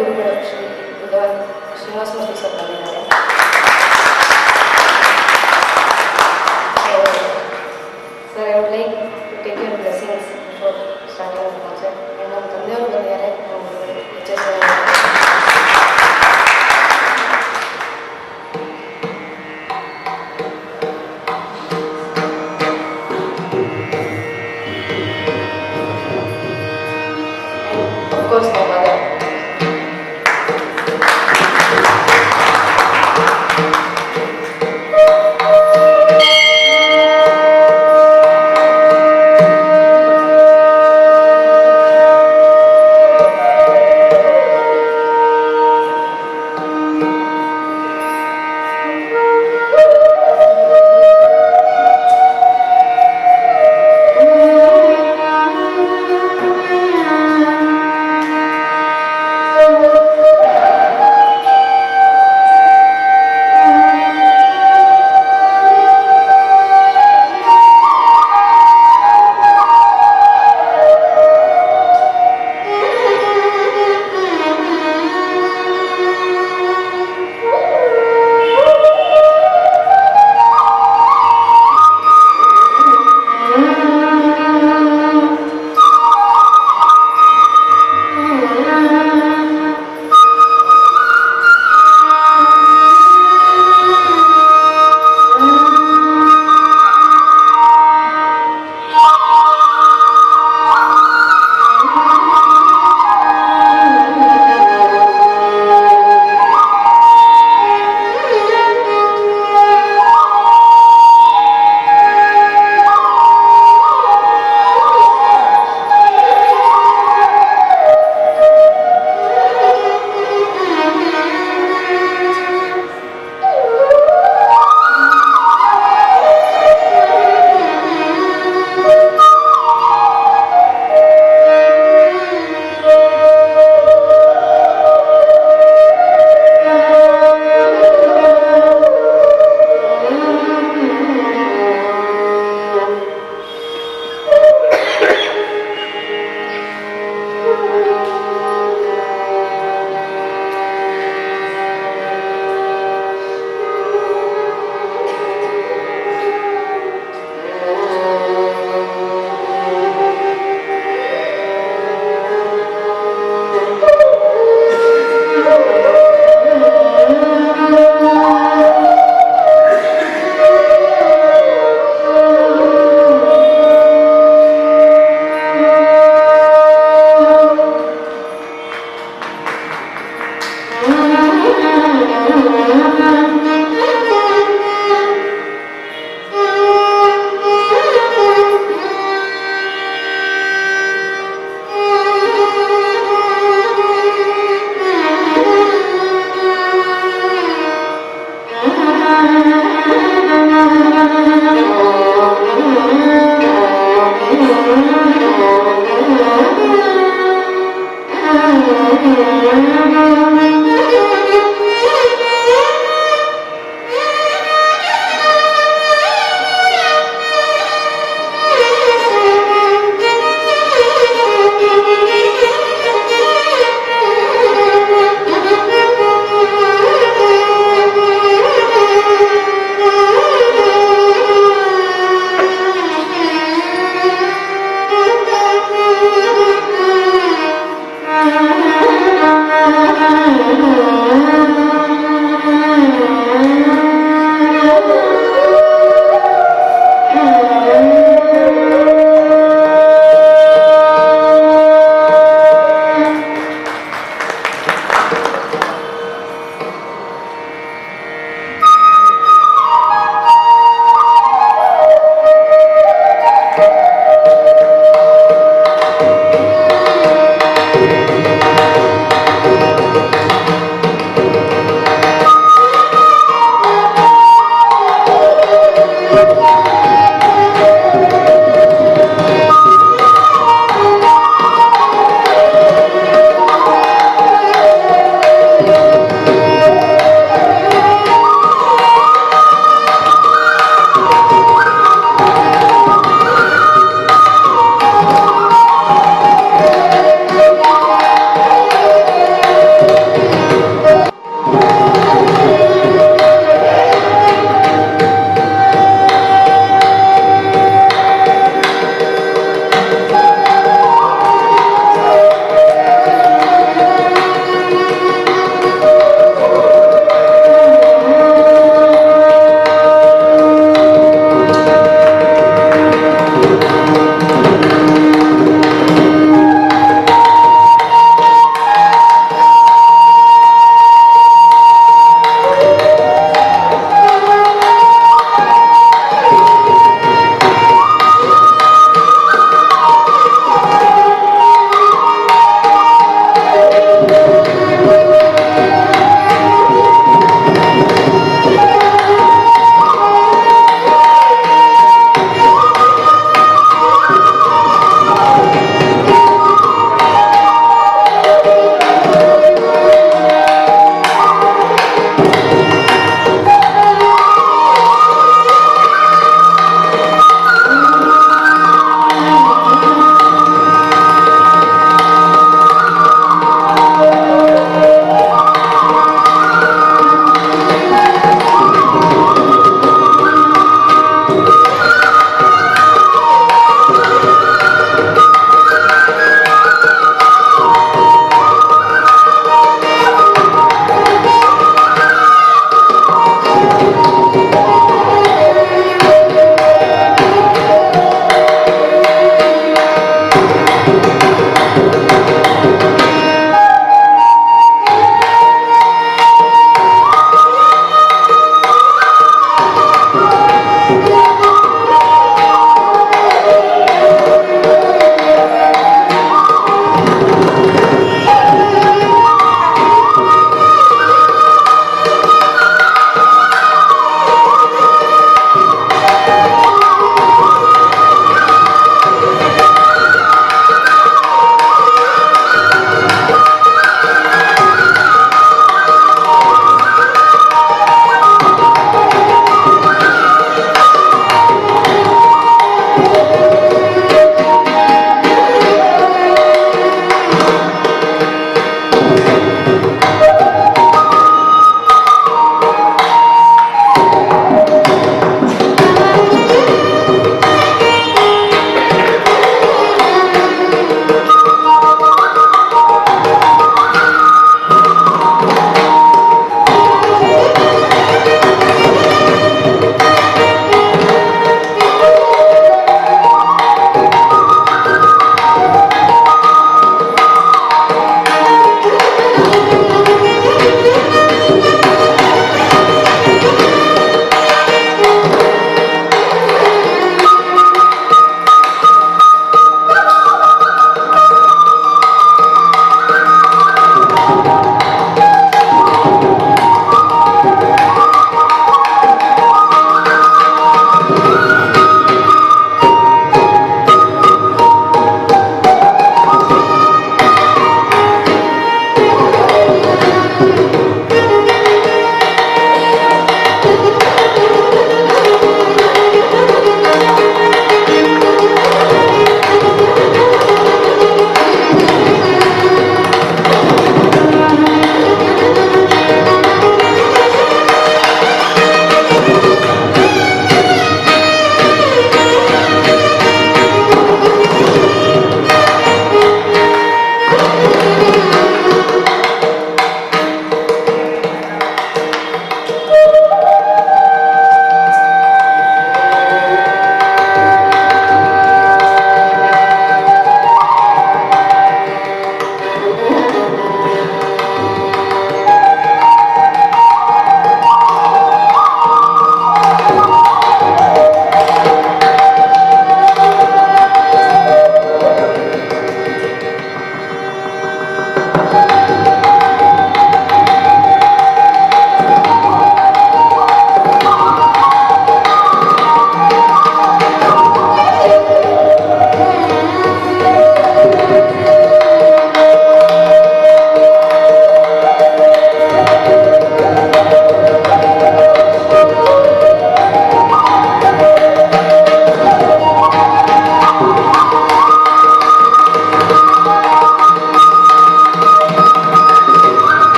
introduction to the Srivastava Sattva